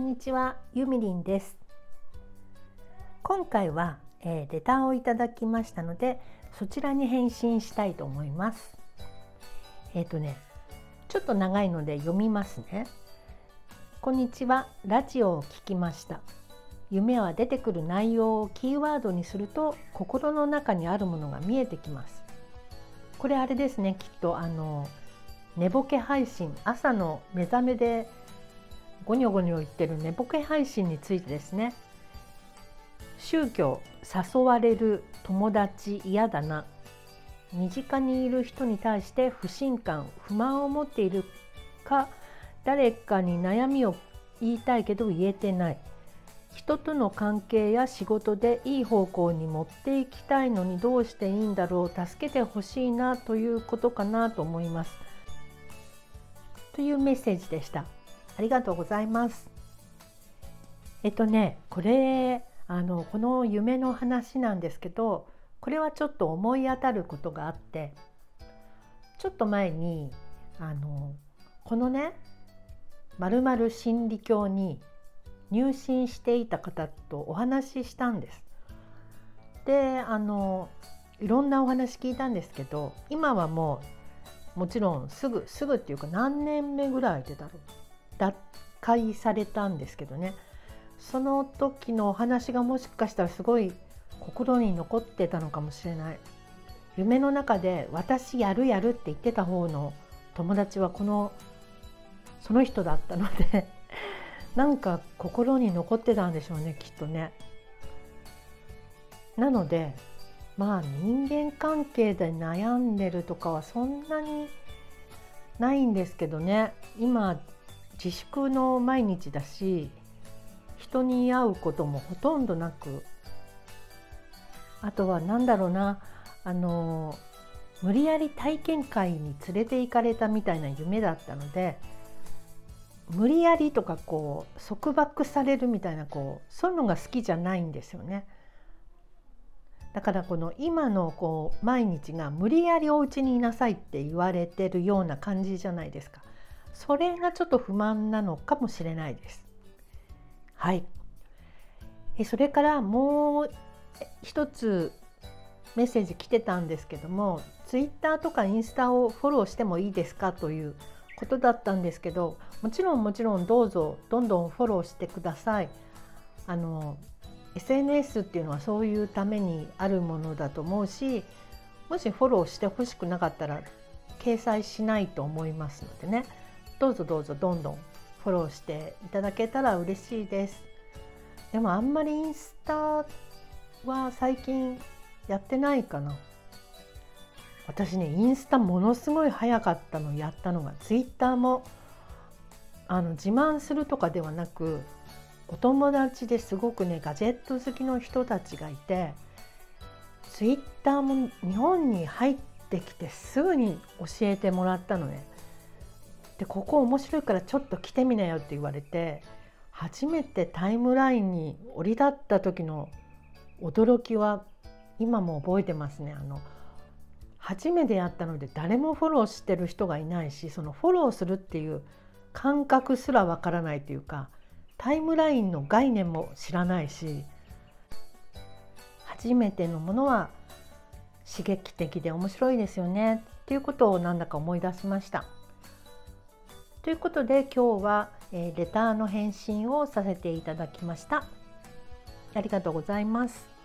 こんにちは、ゆみりんです。今回は、えーレターをいただきましたので、そちらに返信したいと思います。えっ、とね、ちょっと長いので読みますね。こんにちは、ラジオを聞きました。夢は出てくる内容をキーワードにすると心の中にあるものが見えてきます。これあれですね、きっとあの寝ぼけ配信朝の目覚めでゴニョゴニョ言ってる寝ぼけ配信についてですね。宗教誘われる友達嫌だな。身近にいる人に対して不信感不満を持っているか誰かに悩みを言いたいけど言えてない。人との関係や仕事でいい方向に持っていきたいのにどうしていいんだろう。助けてほしいなということかなと思います。というメッセージでした。ありがとうございますえっとねこれあのこの夢の話なんですけどこれはちょっと思い当たることがあってちょっと前にあのこのねまるまる心理教に入信していた方とお話ししたんです。であのいろんなお話聞いたんですけど今はもうもちろんすぐすぐっていうか何年目ぐらいでだろう脱会されたんですけどね。その時のお話がもしかしたらすごい心に残ってたのかもしれない。夢の中で「私やるやる」って言ってた方の友達はこのその人だったので なんか心に残ってたんでしょうねきっとね。なのでまあ人間関係で悩んでるとかはそんなにないんですけどね。今自粛の毎日だし人に会うこともほとんどなくあとは何だろうなあの無理やり体験会に連れて行かれたみたいな夢だったので無理やりとかこう束縛されるみたいなこうそういうのが好きじゃないんですよね。だからこの今のこう毎日が無理やりお家にいなさいって言われてるような感じじゃないですか。それがちょっと不満なのかもしれないです。はい。えそれからもう一つメッセージ来てたんですけども、ツイッターとかインスタをフォローしてもいいですかということだったんですけど、もちろんもちろんどうぞどんどんフォローしてください。あの SNS っていうのはそういうためにあるものだと思うしもしフォローしてほしくなかったら掲載しないと思いますのでねどうぞどうぞどんどんフォローしていただけたら嬉しいですでもあんまりインスタは最近やってないかな私ねインスタものすごい早かったのやったのがツイッターもあの自慢するとかではなくお友達ですごくねガジェット好きの人たちがいてツイッターも日本に入ってきてすぐに教えてもらったのね。でここ面白いからちょっと来てみなよって言われて初めてタイムラインに降り立った時の驚きは今も覚えてますね。あの初めてやったので誰もフォローしてる人がいないしそのフォローするっていう感覚すらわからないというかタイムラインの概念も知らないし初めてのものは刺激的で面白いですよねっていうことをなんだか思い出しました。ということで今日は、えーレターの返信をさせていただきました。ありがとうございます。